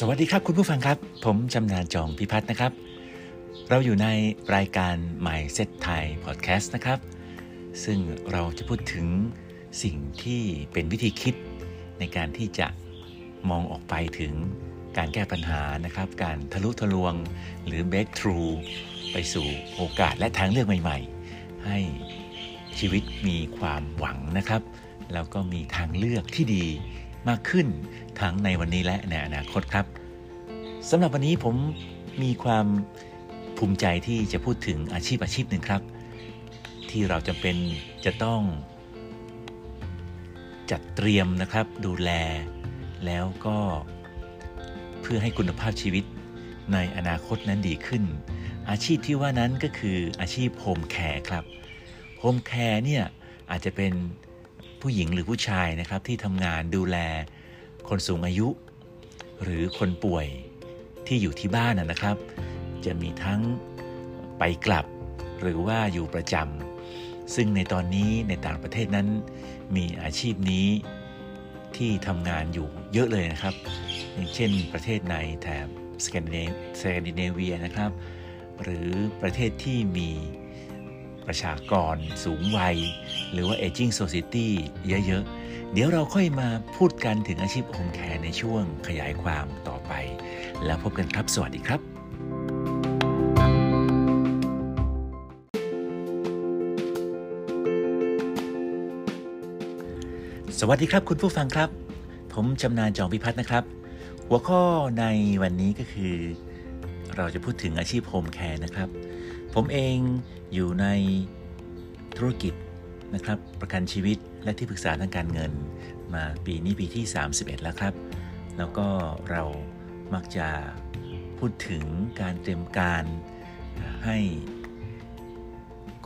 สวัสดีครับคุณผู้ฟังครับ ผมชำนาญจองพิพัฒน์นะครับ เราอยู่ในรายการ My Set Thai Podcast นะครับ ซึ่งเราจะพูดถึงสิ่งที่เป็นวิธีคิดในการที่จะมองออกไปถึงการแก้ปัญหานะครับ การทะลุทะลวงหรือ break through ไปสู่โอกาสและทางเลือกใหม่ ๆ ให้ชีวิตมีความหวังนะครับ แล้วก็มีทางเลือกที่ดี มากขึ้นทั้งในวันนี้และในอนาคตครับสำหรับวันนี้ผมมีความภูมิใจที่จะพูดถึงอาชีพอาชีพหนึ่งครับ ที่เราจะเป็นจะต้อง จัดเตรียมนะครับดูแล แล้วก็เพื่อให้คุณภาพชีวิตในอนาคตนั้นดีขึ้น อาชีพที่ว่านั้นก็คืออาชีพโฮมแคร์ครับhome care เนี่ยอาจจะเป็น ผู้หญิงหรือผู้ชายนะครับที่ทำงานดูแลคนสูงอายุ หรือคนป่วยที่อยู่ที่บ้านนะครับ จะมีทั้งไปกลับหรือว่าอยู่ประจำซึ่งในตอนนี้ในต่างประเทศนั้น มีอาชีพนี้ที่ทำงานอยู่เยอะเลยนะครับ อย่างเช่นประเทศในแถบสแกนดิเนเวียนะครับ หรือประเทศที่มี ประชากร สูงวัย หรือว่า aging society เยอะ ๆ เดี๋ยวเราค่อยมาพูดกันถึงอาชีพโฮมแคร์ในช่วงขยายความต่อไป แล้วพบกันครับ สวัสดีครับ สวัสดีครับคุณผู้ฟังครับ ผมชำนาญจองพิพัฒน์นะครับ หัวข้อในวันนี้ก็คือ เราจะพูดถึงอาชีพโฮมแคร์นะครับ ผมเองอยู่ในธุรกิจนะครับประกันชีวิตและที่ปรึกษาทางการเงิน มาปีนี้ปีที่ 31 แล้วครับ แล้วก็เรามักจะพูดถึงการเตรียมการให้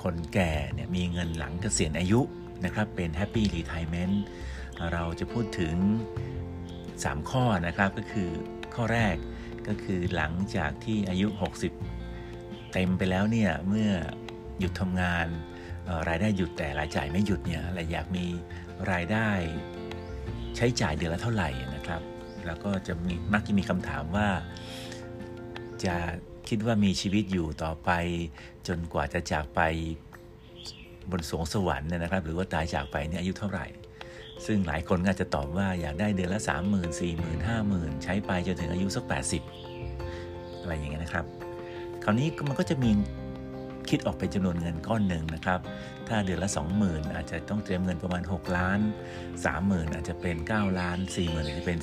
คนแก่เนี่ยมีเงินหลังเกษียณอายุนะครับเป็น Happy Retirement เราจะพูดถึง 3 ข้อนะครับก็คือข้อแรกก็คือหลังจากที่อายุ 60 เต็มไปแล้วเนี่ยเมื่อหยุดทำงานรายได้หยุดแต่รายจ่ายไม่หยุดเนี่ยอะไรอยากมีรายได้ใช้จ่ายเดือนละเท่าไหร่นะครับ แล้วก็จะมีมักจะมีคำถามว่า จะคิดว่ามีชีวิตอยู่ต่อไป จนกว่าจะจากไปบนสวงสวรรค์นะครับ หรือว่าตายจากไปเนี่ยอายุเท่าไหร่ ซึ่งหลายคนก็จะตอบว่าอยากได้เดือนละ 3 0 0 0 0 4 0 0 0 0 5 0 0 0 0 ใช้ไปจนถึงอายุสัก 80 อะไรอย่างเงี้ยนะครับ คราวนี้มันก็จะมีคิดออกเป็นจำนวนเงินก้อนหนึ่งนะครับ ถ้าเดือนละ 20,000 อาจจะต้องเตรียมเงินประมาณ 6 ล้าน 30,000 อาจจะเป็น 9 ล้าน 40,000 อาจจะเป็น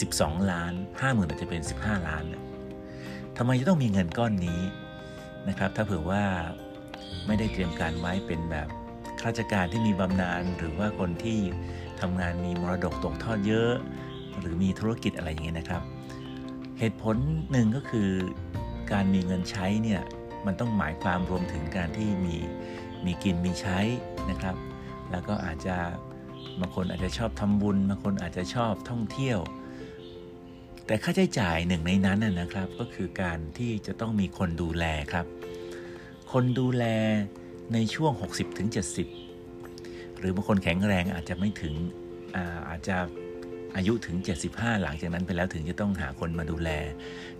10 12 ล้าน 50,000 อาจจะเป็น 15 ล้านทำไมจะต้องมีเงินก้อนนี้นะครับ ถ้าเผื่อว่าไม่ได้เตรียมการไว้เป็นแบบข้าราชการที่มีบำนาญหรือว่าคนที่ทำงานมีมรดกตกทอดเยอะ หรือมีธุรกิจอะไรอย่างเงี้ยนะครับ เหตุผลหนึ่งก็คือ การมีเงินใช้เนี่ยมันต้องหมายความรวมถึงการที่มีมีกินมีใช้นะครับ แล้วก็อาจจะบางคนอาจจะชอบทำบุญบางคนอาจจะชอบท่องเที่ยว แต่ค่าใช้จ่ายหนึ่งในนั้นนะครับก็คือการที่จะต้องมีคนดูแลครับ คนดูแลในช่วง 60-70ถึงหรือบางคนแข็งแรงอาจจะไม่ถึงอาอาจจะ อายุถึง 75 หลังจากนั้นไปแล้วถึงจะต้องหาคนมาดูแล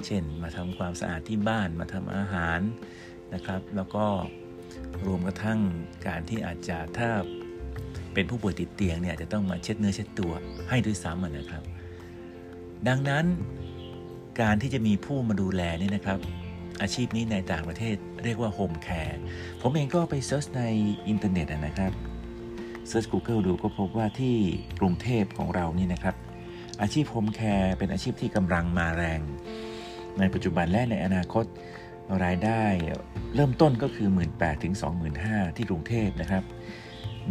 เช่น มาทำความสะอาดที่บ้านมาทำอาหารนะครับ แล้วก็รวมกระทั่งการที่อาจจะถ้าเป็นผู้ป่วยติดเตียงเนี่ยจะต้องมาเช็ดเนื้อเช็ดตัวให้ด้วยซ้ำนะครับ ดังนั้นการที่จะมีผู้มาดูแลนี่นะครับ อาชีพนี้ในต่างประเทศเรียกว่า home care ผมเองก็ไป search ในอินเทอร์เน็ตนะครับเซิร์ช Google ดูก็พบว่าที่กรุงเทพของเรานี่นะครับ อาชีพ home care เป็นอาชีพที่กำลังมาแรง ในปัจจุบันและในอนาคตรายได้เริ่มต้นก็คือ 1 หมื่น 8 ถึง25,000ที่กรุงเทพนะครับ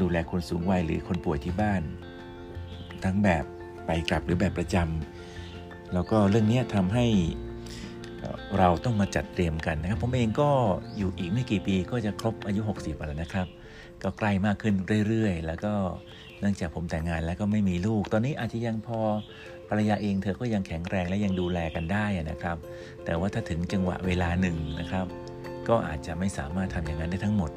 ดูแลคนสูงวัยหรือคนป่วยที่บ้าน ทั้งแบบไปกลับหรือแบบประจำแล้วก็เรื่องนี้ทำให้เราต้องมาจัดเตรียมกันนะครับ ผมเองก็อยู่อีกไม่กี่ปีก็จะครบอายุ 60แล้วนะครับ ก็ใกล้มากขึ้นเรื่อยๆ แล้วก็ เนื่องจากผมแต่งงานแล้วก็ไม่มีลูก ตอนนี้อาจจะยังพอภรรยาเองเธอก็ยังแข็งแรงและยังดูแลกันได้นะครับ แต่ว่าถ้าถึงจังหวะเวลาหนึ่งนะครับ ก็อาจจะไม่สามารถทำอย่างนั้นได้ทั้งหมด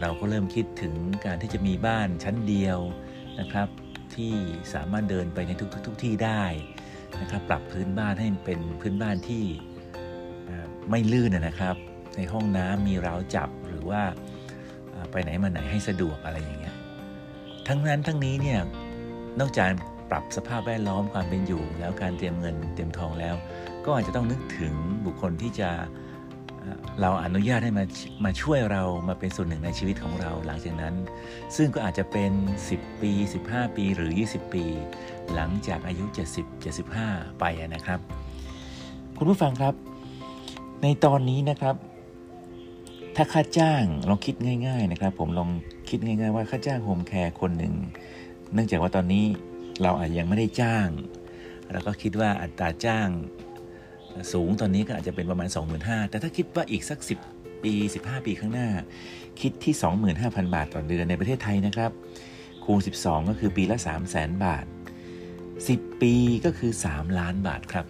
เราก็เริ่มคิดถึงการที่จะมีบ้านชั้นเดียวนะครับ ที่สามารถเดินไปในทุกๆทที่ได้นะครับ ปรับพื้นบ้านให้เป็นพื้นบ้านที่ไม่ลื่นนะครับ ในห้องน้ำมีราวจับหรือว่าไปไหนมาไหนให้สะดวกอะไรอย่างเงี้ย ทั้งนั้นทั้งนี้เนี่ยนอกจากปรับสภาพแวดล้อมความเป็นอยู่ แล้วการเตรียมเงินเตรียมทองแล้ว ก็อาจจะต้องนึกถึงบุคคลที่จะเราอนุญาตให้มามาช่วยเรามาเป็นส่วนหนึ่งในชีวิตของเราหลังจากนั้น ซึ่งก็อาจจะเป็น 10 ปี 15 ปีหรือ 20 ปี หลังจากอายุ 70 75 ไปนะครับ คุณผู้ฟังครับ ในตอนนี้นะครับ ถ้าค่าจ้างลองคิดง่าย ๆนะครับ ผมลอง คิดง่ายๆว่าค่าจ้างโฮมแคร์คนหนึ่ง เนื่องจากว่าตอนนี้เราอาจยังไม่ได้จ้าง เราก็คิดว่าอัตราจ้างสูงตอนนี้ก็อาจจะเป็นประมาณ 25,000แต่ถ้าคิดว่าอีกสัก 10 ปี 15 ปีข้างหน้า คิดที่ 25,000 บาทต่อเดือนในประเทศไทยนะครับ คูณ 12 ก็คือปีละ 3 0 0 0 0 0 บาท 10 ปีก็คือ 3 ล้านบาทครับ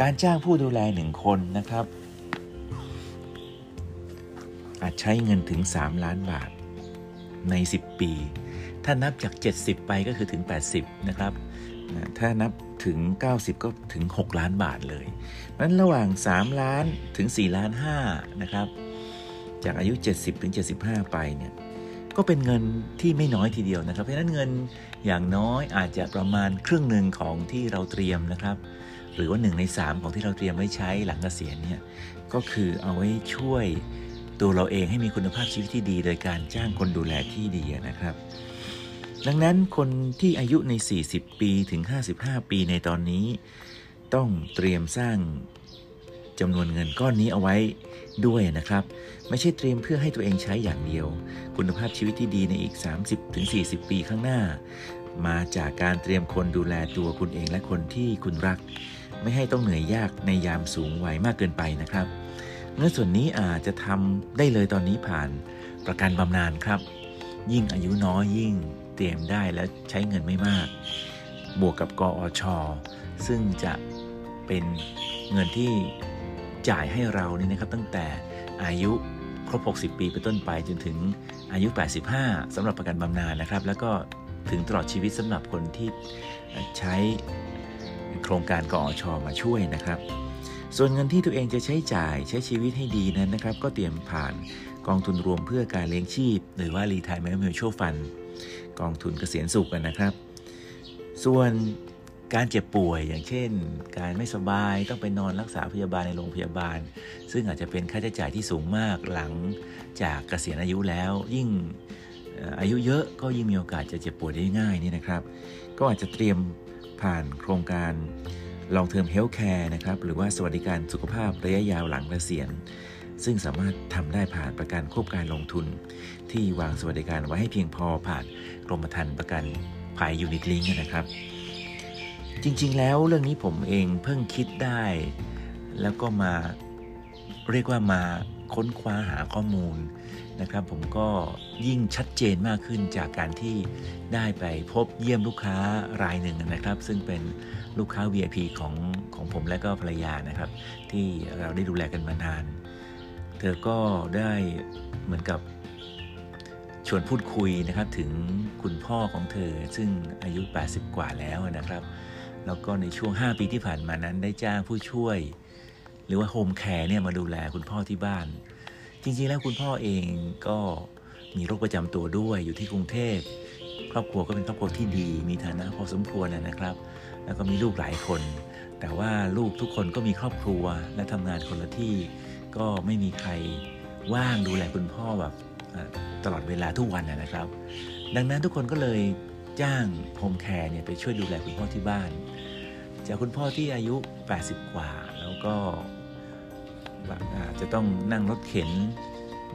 การจ้างผู้ดูแลหนึ่งคนนะครับ อาจใช้เงินถึง 3 ล้านบาท ใน 10 ปี ถ้านับจาก 70 ไปก็คือถึง 80 นะครับ ถ้านับถึง 90 ก็ถึง 6 ล้านบาทเลยนั้นระหว่าง 3 ล้านถึง 4 ล้าน5นะครับ จากอายุ 70 ถึง 75 ไปเนี่ย ก็เป็นเงินที่ไม่น้อยทีเดียวนะครับ เพราะนั้นเงินอย่างน้อยอาจจะประมาณครึ่งหนึ่งของที่เราเตรียมนะครับ หรือว่า 1 ใน 3 ของที่เราเตรียมไว้ใช้หลังเกษียณเนี่ย ก็คือเอาไว้ช่วย ตัวเราเองให้มีคุณภาพชีวิตที่ดี โดยการจ้างคนดูแลที่ดีนะครับ ดังนั้นคนที่อายุใน 40 ปีถึง 55 ปีในตอนนี้ ต้องเตรียมสร้างจำนวนเงินก้อนนี้เอาไว้ด้วยนะครับ ไม่ใช่เตรียมเพื่อให้ตัวเองใช้อย่างเดียว คุณภาพชีวิตที่ดีในอีก 30-40 ปีข้างหน้า มาจากการเตรียมคนดูแลตัวคุณเองและคนที่คุณรัก ไม่ให้ต้องเหนื่อยยากในยามสูงวัยมากเกินไปนะครับ เงินส่วนนี้อาจจะทำได้เลยตอนนี้ผ่านประกันบำนาญครับ ยิ่งอายุน้อยยิ่งเตรียมได้และใช้เงินไม่มาก บวกกับกออชซึ่งจะเป็นเงินที่จ่ายให้เรานี่นะครับ ตั้งแต่อายุครบ 60 ปีไปต้นไปจนถึงอายุ 85สำหรับประกันบำนาญนะครับ แล้วก็ถึงตลอดชีวิตสำหรับคนที่ใช้โครงการกอชมาช่วยนะครับ ส่วนเงินที่ตัวเองจะใช้จ่ายใช้ชีวิตให้ดีนั้นนะครับ ก็เตรียมผ่านกองทุนรวมเพื่อการเลี้ยงชีพ หรือว่า Retirement Mutual Fund กองทุนเกษียณสุขกันนะครับ ส่วนการเจ็บป่วยอย่างเช่น การไม่สบายต้องไปนอนรักษาพยาบาลในโรงพยาบาล ซึ่งอาจจะเป็นค่าใช้จ่ายที่สูงมากหลังจากเกษียณอายุแล้ว ยิ่งอายุเยอะก็ยิ่งมีโอกาสจะเจ็บป่วยได้ง่ายนี่นะครับ ก็อาจจะเตรียมผ่านโครงการ long term health care นะครับหรือว่าสวัสดิการสุขภาพระยะยาวหลังเกษียณ ซึ่งสามารถทำได้ผ่านประกันควบการลงทุน ที่วางสวัสดิการไว้ให้เพียงพอผ่านกรมธรรม์ประกันภัยยูนิตลิงนะครับ จริงๆ แล้วเรื่องนี้ผมเองเพิ่งคิดได้ แล้วก็มาเรียกว่ามาค้นคว้าหาข้อมูลนะครับ ผมก็ยิ่งชัดเจนมากขึ้นจากการที่ได้ไปพบเยี่ยมลูกค้ารายหนึ่งนะครับ ซึ่งเป็น ลูกค้า VIP ของของผมและก็ภรรยานะครับ ที่เราได้ดูแลกันมานาน เธอก็ได้เหมือนกับชวนพูดคุยนะครับถึงคุณพ่อของเธอซึ่งอายุ 80 กว่าแล้วนะครับ แล้วก็ในช่วง 5 ปีที่ผ่านมานั้นได้จ้างผู้ช่วย หรือว่าโฮมแคร์เนี่ยมาดูแลคุณพ่อที่บ้าน จริงๆแล้วคุณพ่อเองก็มีโรคประจำตัวด้วยอยู่ที่กรุงเทพครอบครัวก็เป็นครอบครัวที่ดี มีฐานะพอสมควรนะครับ แล้วก็มีลูกหลายคน แต่ว่าลูกทุกคนก็มีครอบครัวและทำงานคนละที่ ก็ไม่มีใครว่างดูแลคุณพ่อแบบตลอดเวลาทุกวันนะครับ ดังนั้นทุกคนก็เลยจ้าง home care เนี่ยไปช่วยดูแลคุณพ่อที่บ้าน จากคุณพ่อที่อายุ 80 กว่า แล้วก็จะต้องนั่งรถเข็น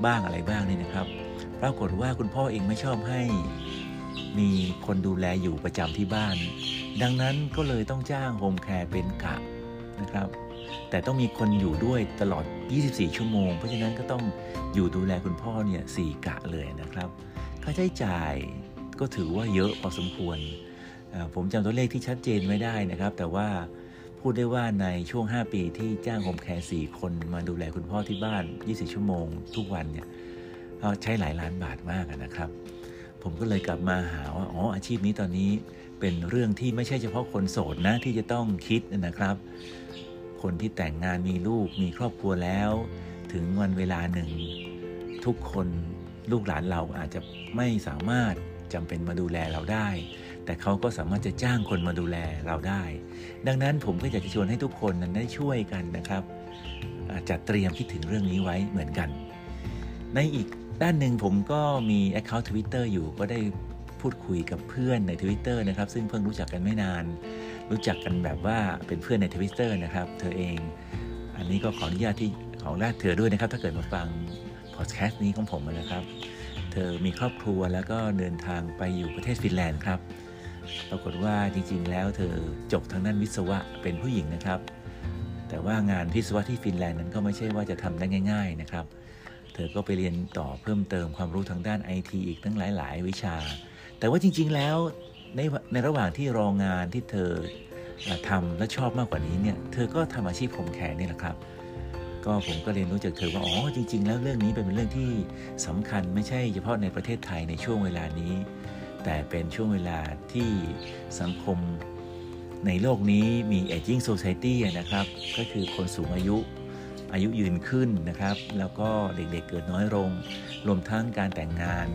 บ้างอะไรบ้างนี่นะครับ ปรากฏว่าคุณพ่อเองไม่ชอบให้มีคนดูแลอยู่ประจำที่บ้าน ดังนั้นก็เลยต้องจ้าง home care เป็นกะนะครับ แต่ต้องมีคนอยู่ด้วยตลอด 24 ชั่วโมง เพราะฉะนั้นก็ต้องอยู่ดูแลคุณพ่อเนี่ยสี่กะเลยนะครับ ค่าใช้จ่ายก็ถือว่าเยอะพอสมควร ผมจำตัวเลขที่ชัดเจนไม่ได้นะครับ แต่ว่าพูดได้ว่าในช่วง 5 ปีที่จ้างโฮมแคร์4คนมาดูแลคุณพ่อที่บ้าน 24 ชั่วโมง ทุกวันเนี่ยใช้หลายล้านบาทมากนะครับ ผมก็เลยกลับมาหาว่า อ๋อ อาชีพนี้ตอนนี้ เป็นเรื่องที่ไม่ใช่เฉพาะคนโสดนะที่จะต้องคิดนะครับ คนที่แต่งงานมีลูกมีครอบครัวแล้ว ถึงวันเวลาหนึ่ง ทุกคนลูกหลานเราอาจจะไม่สามารถจำเป็นมาดูแลเราได้ แต่เขาก็สามารถจะจ้างคนมาดูแลเราได้ ดังนั้นผมก็อยากจะชวนให้ทุกคนนั้นได้ช่วยกันนะครับจัดเตรียมคิดถึงเรื่องนี้ไว้เหมือนกัน ในอีกด้านหนึ่งผมก็มี Account Twitter อยู่ก็ได้ พูดคุยกับเพื่อนใน Twitter นะครับ ซึ่งเพิ่งรู้จักกันไม่นาน รู้จักกันแบบว่าเป็นเพื่อนใน Twitter นะครับ เธอเอง อันนี้ก็ขออนุญาตที่ขอแรกเธอด้วยนะครับ ถ้าเกิดมาฟังพอดแคสต์นี้ของผมนะครับ เธอมีครอบครัวแล้วก็เดินทางไปอยู่ประเทศฟินแลนด์ครับ ปรากฏว่าจริง ๆ แล้วเธอจบทางด้านวิศวะเป็นผู้หญิงนะครับ แต่ว่างานวิศวะที่ฟินแลนด์นั้นก็ไม่ใช่ว่าจะทำได้ง่าย ๆนะครับ เธอก็ไปเรียนต่อเพิ่มเติมความรู้ทางด้านไอทีอีกตั้งหลาย ๆ วิชา แต่ว่าจริง ๆ แล้วในในระหว่างที่รองงานที่เธอทำและชอบมากกว่านี้เนี่ย เธอก็ทำอาชีพผมแขนนี่แหละครับ ก็ผมก็เรียนรู้จากเธอว่าอ๋อจริง ๆ แล้วเรื่องนี้เป็นเรื่องที่สำคัญไม่ใช่เฉพาะในประเทศไทยในช่วงเวลานี้ แต่เป็นช่วงเวลาที่สังคมในโลกนี้มี aging society นะครับ ก็คือคนสูงอายุอายุยืนขึ้นนะครับ แล้วก็เด็กๆเเกิดน้อยลง รวมทั้งการแต่งงาน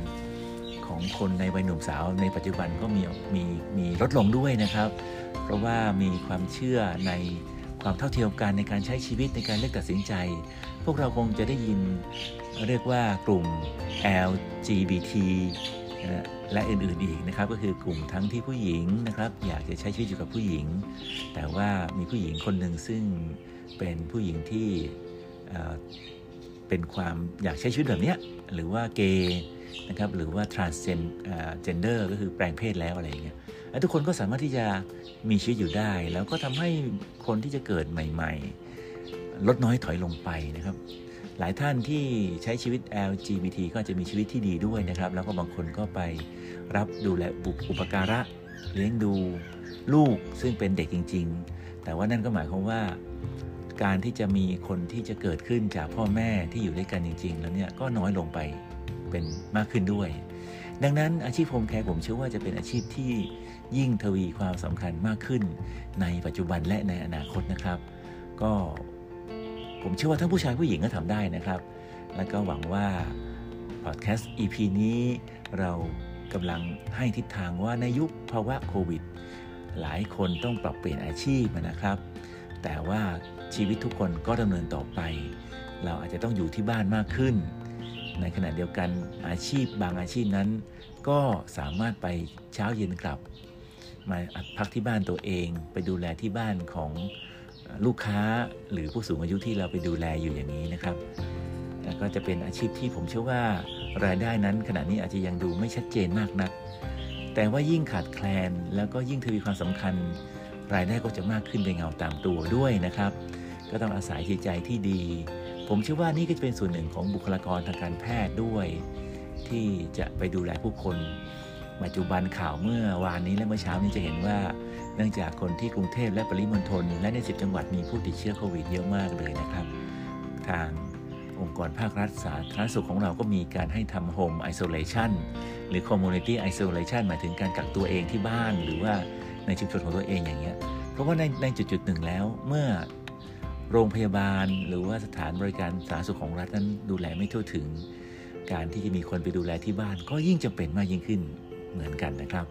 ของคนในวัยหนุ่มสาวในปัจจุบันก็มีมีมีลดลงด้วยนะครับ เพราะว่ามีความเชื่อในความเท่าเทียมกันในการใช้ชีวิตในการเลือกตัดสินใจ พวกเราคงจะได้ยินเรียกว่ากลุ่ม LGBT และอื่นๆอีกนะครับก็คือกลุ่มทั้งที่ผู้หญิงนะครับ อยากจะใช้ชีวิตอยู่กับผู้หญิง แต่ว่ามีผู้หญิงคนหนึ่งซึ่งเป็นผู้หญิงที่เป็นความอยากใช้ชีวิตแบบนี้หรือว่าเกย์ นะครับหรือว่า transgender ก็คือแปลงเพศแล้วอะไรอย่างเงี้ยทุกคนก็สามารถที่จะมีชีวิตอยู่ได้ แล้วก็ทำให้คนที่จะเกิดใหม่ ๆ ลดน้อยถอยลงไปนะครับ หลายท่านที่ใช้ชีวิต LGBT ก็จะมีชีวิตที่ดีด้วยนะครับ แล้วก็บางคนก็ไปรับดูแลอุปการะเลี้ยงดูลูกซึ่งเป็นเด็กจริง ๆ แต่ว่านั่นก็หมายความว่าการที่จะมีคนที่จะเกิดขึ้นจากพ่อแม่ที่อยู่ด้วยกันจริง ๆ แล้วเนี่ยก็น้อยลงไป เป็นมากขึ้นด้วย ดังนั้นอาชีพโฮมแคร์ผมเชื่อว่าจะเป็นอาชีพที่ยิ่งทวีความสำคัญมากขึ้น ในปัจจุบันและในอนาคตนะครับ ก็ผมเชื่อว่าทั้งผู้ชายผู้หญิงก็ทำได้นะครับ และก็หวังว่าพอดแคสต์ EP นี้เรากำลังให้ทิศทางว่าในยุคภาวะโควิด หลายคนต้องปรับเปลี่ยนอาชีพนะครับ แต่ว่าชีวิตทุกคนก็ดำเนินต่อไป เราอาจจะต้องอยู่ที่บ้านมากขึ้น ในขณะเดียวกันอาชีพบางอาชีพนั้น ก็สามารถไปเช้าเย็นกลับ มาพักที่บ้านตัวเอง ไปดูแลที่บ้านของลูกค้าหรือผู้สูงอายุที่เราไปดูแลอยู่อย่างนี้นะครับก็จะเป็นอาชีพที่ผมเชื่อว่ารายได้นั้นขณะนี้อาจจะยังดูไม่ชัดเจนมากนัก แต่ว่ายิ่งขาดแคลนแล้วก็ยิ่งทวีความสำคัญ รายได้ก็จะมากขึ้นเป็นเงาตามตัวด้วยนะครับ ก็ต้องอาศัยจิตใจที่ดี ผมเชื่อว่านี่ก็จะเป็นส่วนหนึ่งของบุคลากรทางการแพทย์ด้วย ที่จะไปดูแลผู้คนปัจจุบันข่าวเมื่อวานนี้และเมื่อเช้านี้จะเห็นว่า เนื่องจากคนที่กรุงเทพและปริมณฑลและในสิบจังหวัดมีผู้ติดเชื้อโควิดเยอะมากเลยนะครับ ทางองค์กรภาครัฐสาธารณสุขของเราก็มีการให้ทำ home isolation หรือ community isolation หมายถึงการกักตัวเองที่บ้านหรือว่าในชุมชนของตัวเองอย่างเงี้ย เพราะว่าในในจุดจุดหนึ่งแล้วเมื่อ โรงพยาบาล หรือว่าสถานบริการสาธารณสุขของรัฐนั้นดูแลไม่ทั่วถึง การที่จะมีคนไปดูแลที่บ้าน ก็ยิ่งจำเป็นมากยิ่งขึ้นเหมือนกันนะครับ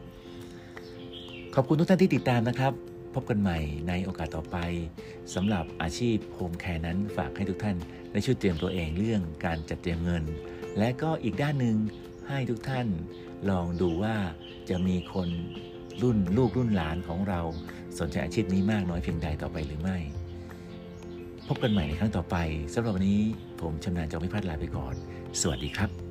ขอบคุณทุกท่านที่ติดตามนะครับ พบกันใหม่ในโอกาสต่อไปสำหรับอาชีพโฮมแคร์นั้นฝากให้ทุกท่านได้ช่วยเตรียมตัวเองเรื่องการจัดเตรียมเงิน และก็อีกด้านหนึ่งให้ทุกท่านลองดูว่าจะมีคนรุ่นลูกรุ่นหลานของเรา สนใจอาชีพนี้มากน้อยเพียงใดต่อไปหรือไม่ พบกันใหม่ในครั้งต่อไปสำหรับวันนี้ผมชำนาญจอมพิพัฒน์ลาไปก่อน สวัสดีครับ